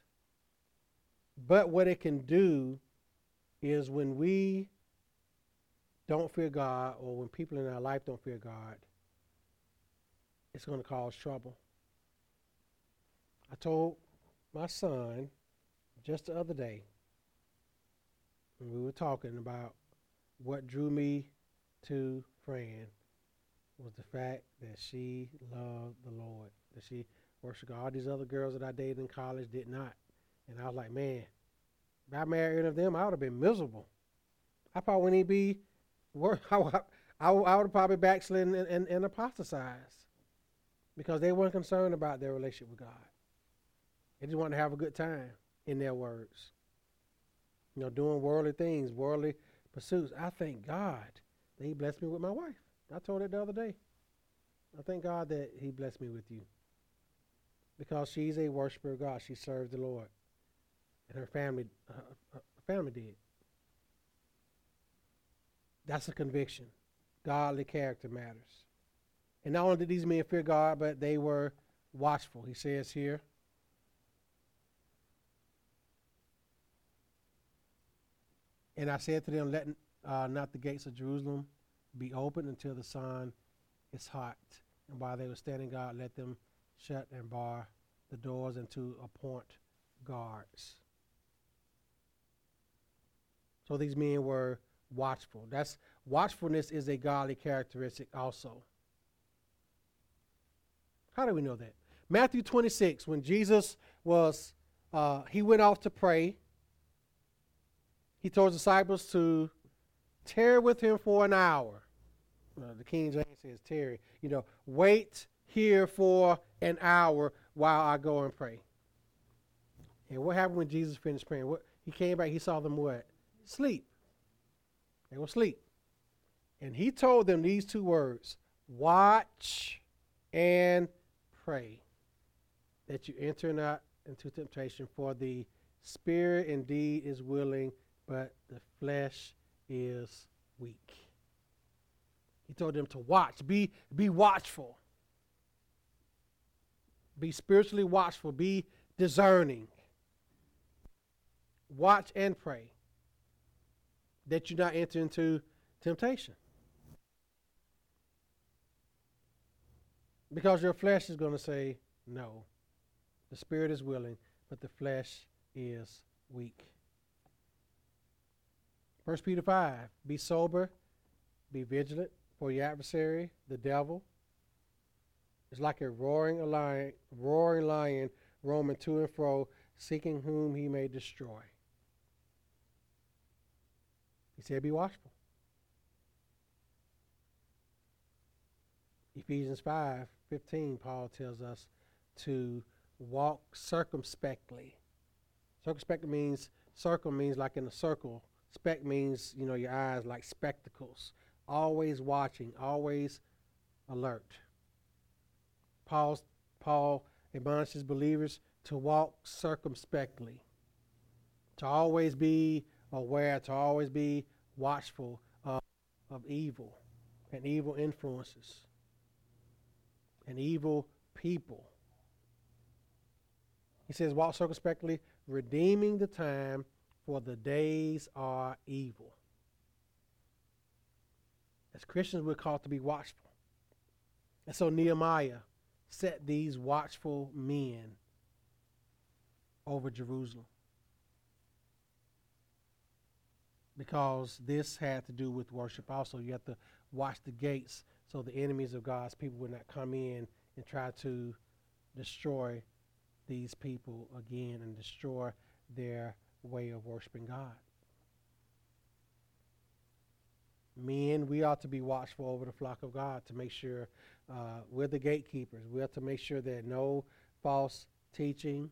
But what it can do is when we don't fear God or when people in our life don't fear God, it's going to cause trouble. I told my son just the other day, when we were talking about what drew me to Fran was the fact that she loved the Lord, that she worshiped God. All these other girls that I dated in college did not. And I was like, man, if I married any of them, I would have been miserable. I probably wouldn't be, [laughs] I, I, would have probably backslidden and, and, and apostatized because they weren't concerned about their relationship with God. They just wanted to have a good time, in their words. You know, doing worldly things, worldly pursuits. I thank God that He blessed me with my wife. I told it the other day. I thank God that He blessed me with you. Because she's a worshiper of God. She served the Lord. And her family, her, her family did. That's a conviction. Godly character matters. And not only did these men fear God, but they were watchful. He says here. And I said to them, Let uh, not the gates of Jerusalem be open until the sun is hot. And while they were standing guard, let them shut and bar the doors and to appoint guards. So these men were watchful. That's watchfulness is a godly characteristic also. How do we know that? Matthew 26, when Jesus was, uh, he went off to pray. He told his disciples to tarry with him for an hour. Uh, the King James says tarry. You know, wait here for an hour while I go and pray. And what happened when Jesus finished praying? What he came back, he saw them what? Sleep. They were asleep. And he told them these two words watch and pray that you enter not into temptation, for the spirit indeed is willing, but the flesh is weak. He told them to watch, be, be watchful, be spiritually watchful, be discerning. Watch and pray that you not enter into temptation. Because your flesh is going to say no. The spirit is willing, but the flesh is weak. 1 Peter 5 Be sober, be vigilant, for your adversary, the devil, is like a roaring lion, roaring lion roaming to and fro, seeking whom he may destroy. He said, Be watchful. Ephesians 5 15, Paul tells us to walk circumspectly. Circumspect means, circle means like in a circle. Spec means, you know, your eyes like spectacles. Always watching, always alert. Paul's, Paul admonishes believers to walk circumspectly, to always be aware, to always be watchful of, of evil and evil influences and evil people. He says, Walk circumspectly, redeeming the time, for the days are evil. As Christians, we're called to be watchful. And so Nehemiah set these watchful men over Jerusalem. Because this had to do with worship also. You have to watch the gates so the enemies of God's people would not come in and try to destroy these people again and destroy their way of worshiping God. Men, we ought to be watchful over the flock of God to make sure uh, we're the gatekeepers. We have to make sure that no false teaching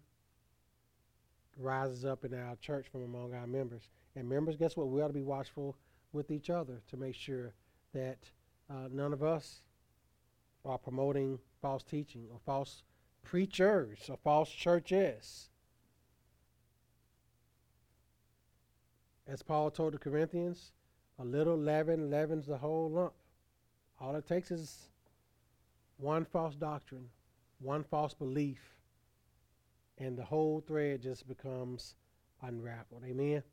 rises up in our church from among our members. And members, guess what? We ought to be watchful with each other to make sure that uh, none of us are promoting false teaching or false preachers or false churches. As Paul told the Corinthians, a little leaven leavens the whole lump. All it takes is one false doctrine, one false belief, and the whole thread just becomes unraveled. Amen?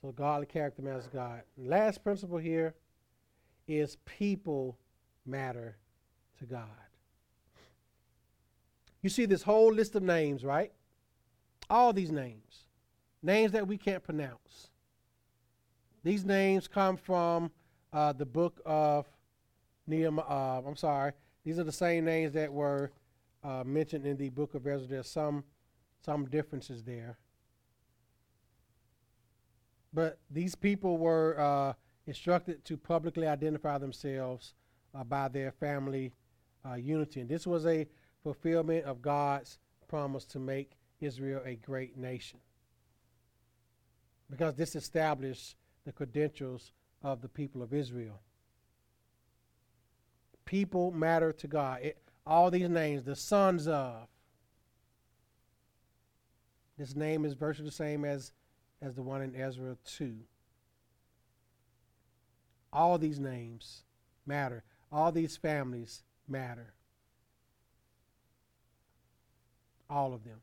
So godly character matters God. last principle here is people matter to God. You see this whole list of names, right? All these names. Names that we can't pronounce. These names come from uh, the book of Nehemiah. Uh, I'm sorry. These are the same names that were uh, mentioned in the book of Ezra. There's some, some differences there. But these people were uh, instructed to publicly identify themselves uh, by their family uh, unity. And this was a fulfillment of God's promise to make Israel a great nation. Because this established the credentials of the people of Israel. People matter to God. It, all these names, the sons of, this name is virtually the same as, as the one in Ezra 2. All these names matter. All these families matter. All of them.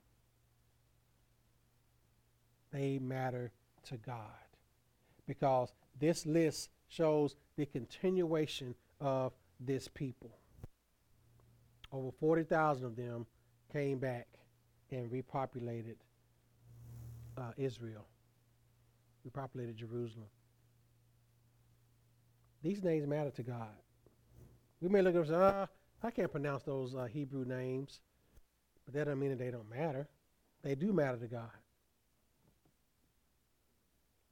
They matter to God. Because this list shows the continuation of this people. Over 40,000 of them came back and repopulated uh, Israel, repopulated Jerusalem. These names matter to God. We may look at them and say, ah, I can't pronounce those uh, Hebrew names, but that doesn't mean that they don't matter. They do matter to God.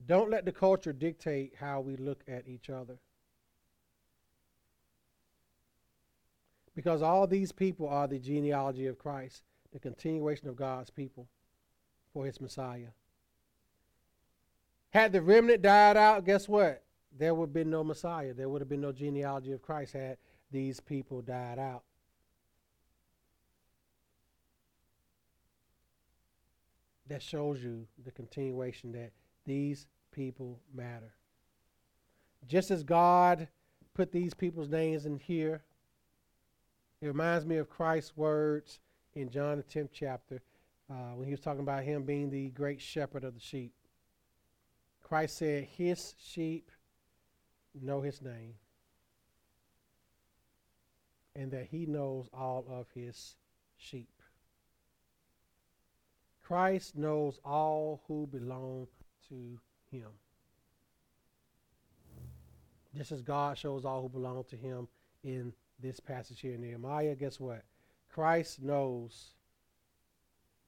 Don't let the culture dictate how we look at each other. Because all these people are the genealogy of Christ, the continuation of God's people for his Messiah. Had the remnant died out, guess what? There would have been no Messiah. There would have been no genealogy of Christ had these people died out. That shows you the continuation that these people matter. Just as God put these people's names in here, it reminds me of Christ's words in John the 10th chapter uh, when he was talking about him being the great shepherd of the sheep. Christ said, His sheep know his name, and that he knows all of his sheep. Christ knows all who belong to him. Just as God shows all who belong to him in this passage here in Nehemiah, guess what? Christ knows.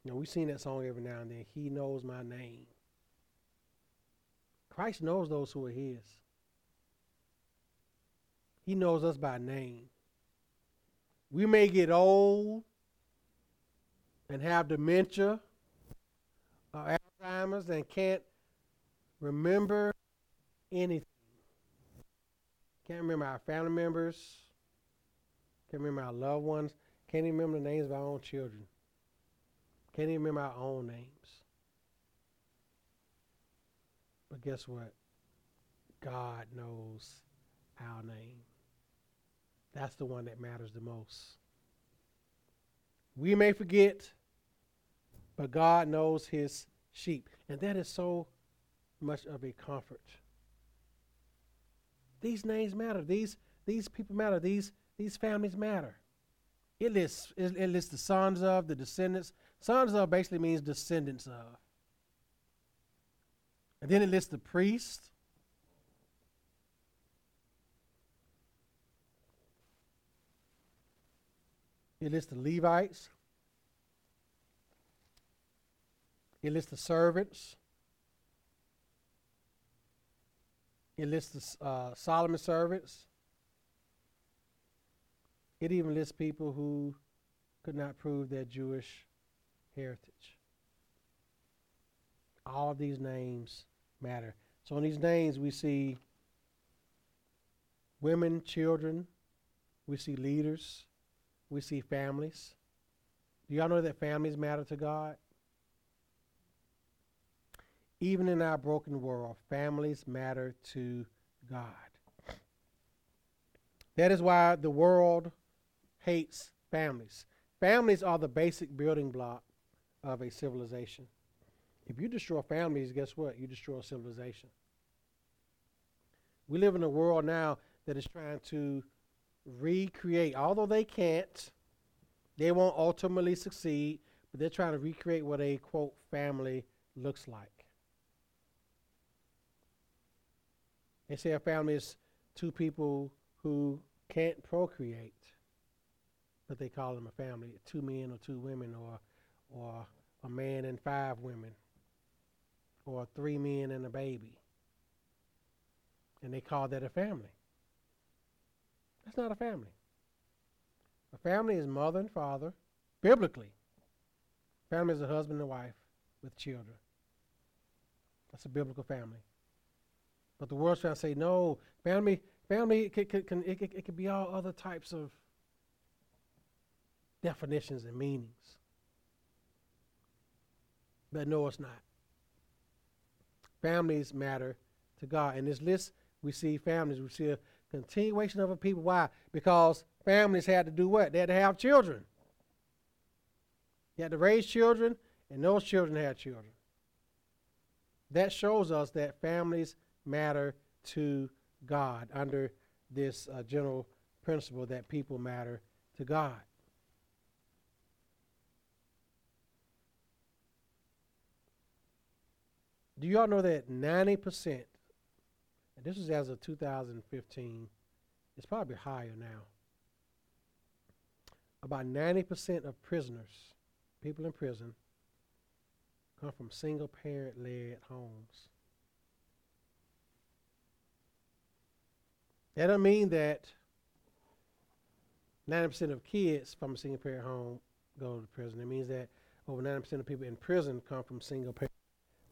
You know, we've seen that song every now and then. He knows my name. Christ knows those who are his. He knows us by name. We may get old and have dementia or Alzheimer's and can't remember anything. Can't remember our family members. Can't remember our loved ones. Can't even remember the names of our own children. Can't even remember our own names. But guess what? God knows our name. That's the one that matters the most. We may forget, but God knows his sheep. And that is so much of a comfort. These names matter. These these people matter. These these families matter. It lists it, it lists the sons of the descendants. Sons of basically means descendants of. And then it lists the priest. It lists the Levites. It lists the servants. It lists the uh, Solomon's servants. It even lists people who could not prove their Jewish heritage. All of these names matter. So in these names, we see women, children, we see leaders, we see families. Do y'all know that families matter to God? Even in our broken world, families matter to God. That is why the world hates families. Families are the basic building block of a civilization. If you destroy families, guess what? You destroy civilization. We live in a world now that is trying to recreate, although they can't, they won't ultimately succeed, but they're trying to recreate what a quote family looks like. They say a family is two people who can't procreate, but they call them a family. Two men or two women, or or a man and five women, or three men and a baby. And they call that a family. That's not a family. A family is mother and father, biblically. Family is a husband and wife with children. That's a biblical family. But the world's trying to say, no, family, family, it can, it, it, it can be all other types of definitions and meanings. But no, it's not. Families matter to God. In this list, we see families. We see a continuation of a people. Why? Because families had to do what? They had to have children. You had to raise children, and those children had children. That shows us that families matter to God under this uh, general principle that people matter to God. Do you all know that 90%, and this is as of 2015, it's probably higher now, about 90% of prisoners, people in prison, come from single parent led homes. That doesn't mean that 90% of kids from a single parent home go to prison. It means that over 90% of people in prison come from single parent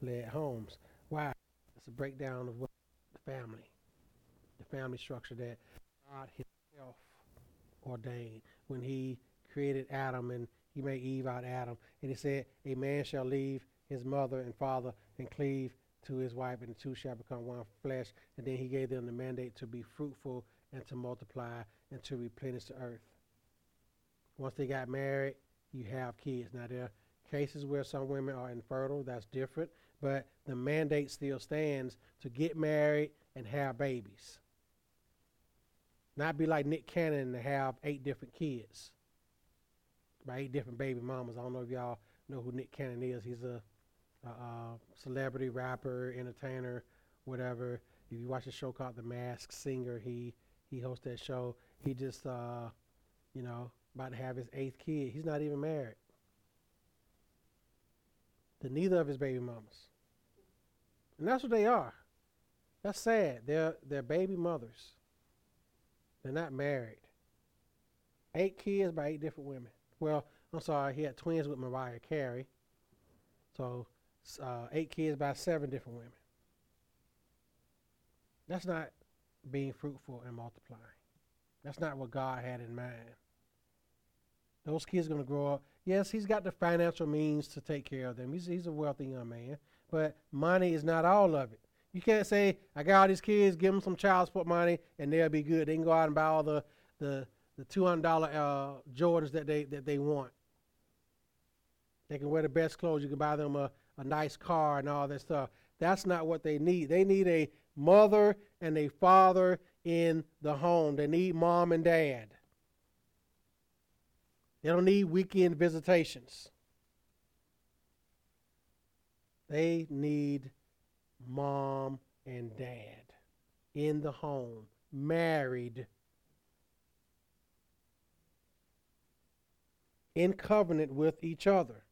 led homes. Why? It's a breakdown of what the family, the family structure that God Himself ordained when He created Adam and He made Eve out of Adam. And He said, A man shall leave his mother and father and cleave to his wife, and the two shall become one flesh. And then He gave them the mandate to be fruitful and to multiply and to replenish the earth. Once they got married, you have kids. Now, there are cases where some women are infertile, that's different, but the mandate still stands to get married and have babies. Not be like Nick Cannon and have eight different kids by eight different baby mamas. I don't know if y'all know who Nick Cannon is. He's a, a, a celebrity rapper, entertainer, whatever. If you watch a show called The Masked Singer, he he hosts that show. He just, uh, you know, about to have his eighth kid. He's not even married. To neither of his baby mamas. And that's what they are. That's sad. They're they're baby mothers. They're not married. Eight kids by eight different women. Well, I'm sorry, he had twins with Mariah Carey. So uh, eight kids by seven different women. That's not being fruitful and multiplying. That's not what God had in mind. Those kids are going to grow up. Yes, he's got the financial means to take care of them. He's, he's a wealthy young man, but money is not all of it. You can't say, I got all these kids, give them some child support money, and they'll be good. They can go out and buy all the, the, the $200 uh, Jordans that they, that they want. They can wear the best clothes. You can buy them a, a nice car and all that stuff. That's not what they need. They need a mother and a father in the home. They need mom and dad. They don't need weekend visitations. They need mom and dad in the home, married, in covenant with each other.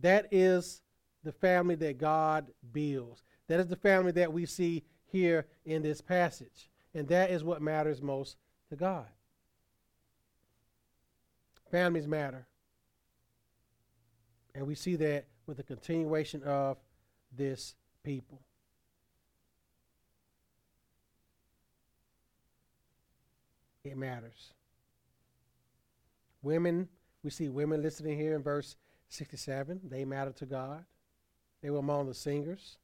That is the family that God builds. That is the family that we see here in this passage. And that is what matters most to God. Families matter. And we see that with the continuation of this people. It matters. Women, we see women listed in here in verse 67. They matter to God. They were among the singers.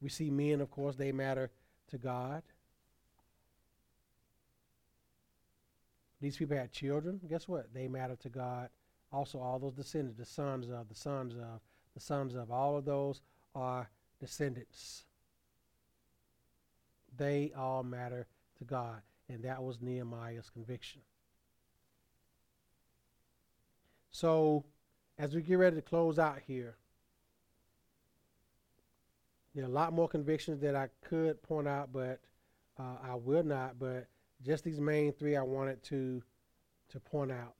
We see men, of course, they matter to God. These people had children. Guess what? They matter to God. Also, all those descendants, the sons of, the sons of, the sons of, all of those are descendants. They all matter to God. And that was Nehemiah's conviction. So, as we get ready to close out here, there are a lot more convictions that I could point out, but uh, I will not. But just these main three I wanted to to point out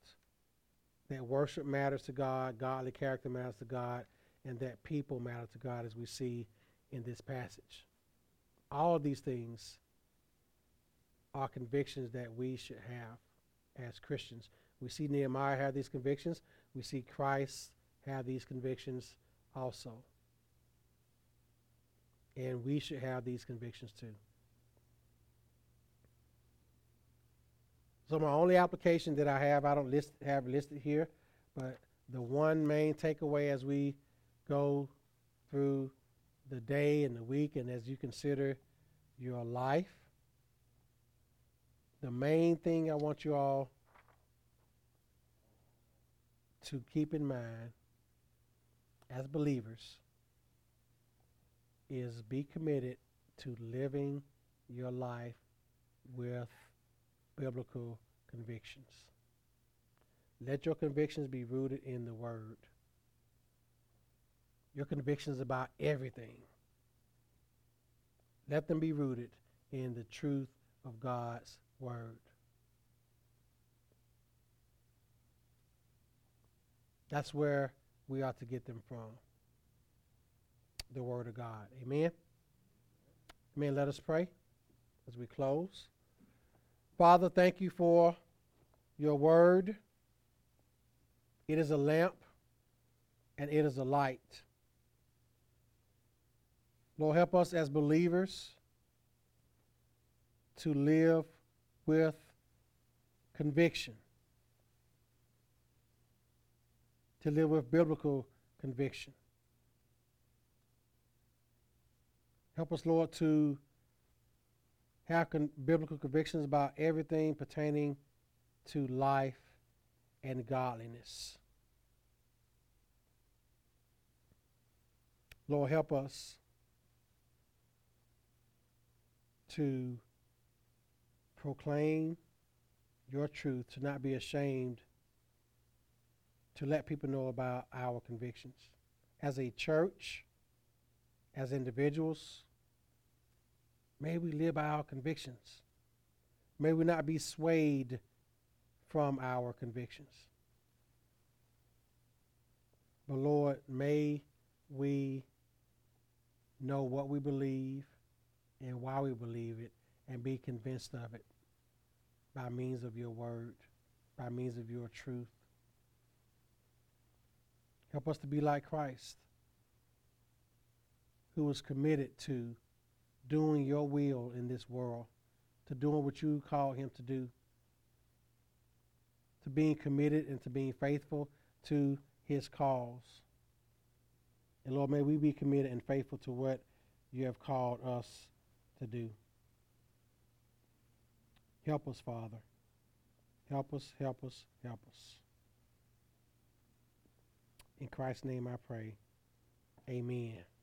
that worship matters to God, godly character matters to God, and that people matter to God as we see in this passage. All of these things are convictions that we should have as Christians. We see Nehemiah have these convictions. We see Christ have these convictions also. And we should have these convictions too. So my only application that I have, I don't list have listed here, but the one main takeaway as we go through the day and the week and as you consider your life, the main thing I want you all to keep in mind as believers is be committed to living your life with biblical convictions. Let your convictions be rooted in the Word. Your convictions about everything. Let them be rooted in the truth of God's word. That's where we ought to get them from. The Word of God. Amen. Amen. Let us pray as we close. Father, thank you for your Word. It is a lamp and it is a light. Lord, help us as believers to live with conviction, to live with biblical conviction. Help us, Lord, to have con- biblical convictions about everything pertaining to life and godliness. Lord, help us to proclaim your truth, to not be ashamed, to let people know about our convictions. As a church, as individuals, may we live by our convictions. May we not be swayed from our convictions. But Lord, may we know what we believe and why we believe it and be convinced of it by means of your word, by means of your truth. Help us to be like Christ, who was committed to doing your will in this world, to doing what you called him to do, to being committed and to being faithful to his cause. And Lord, may we be committed and faithful to what you have called us to do. Help us, Father. Help us, help us, help us. In Christ's name I pray. Amen.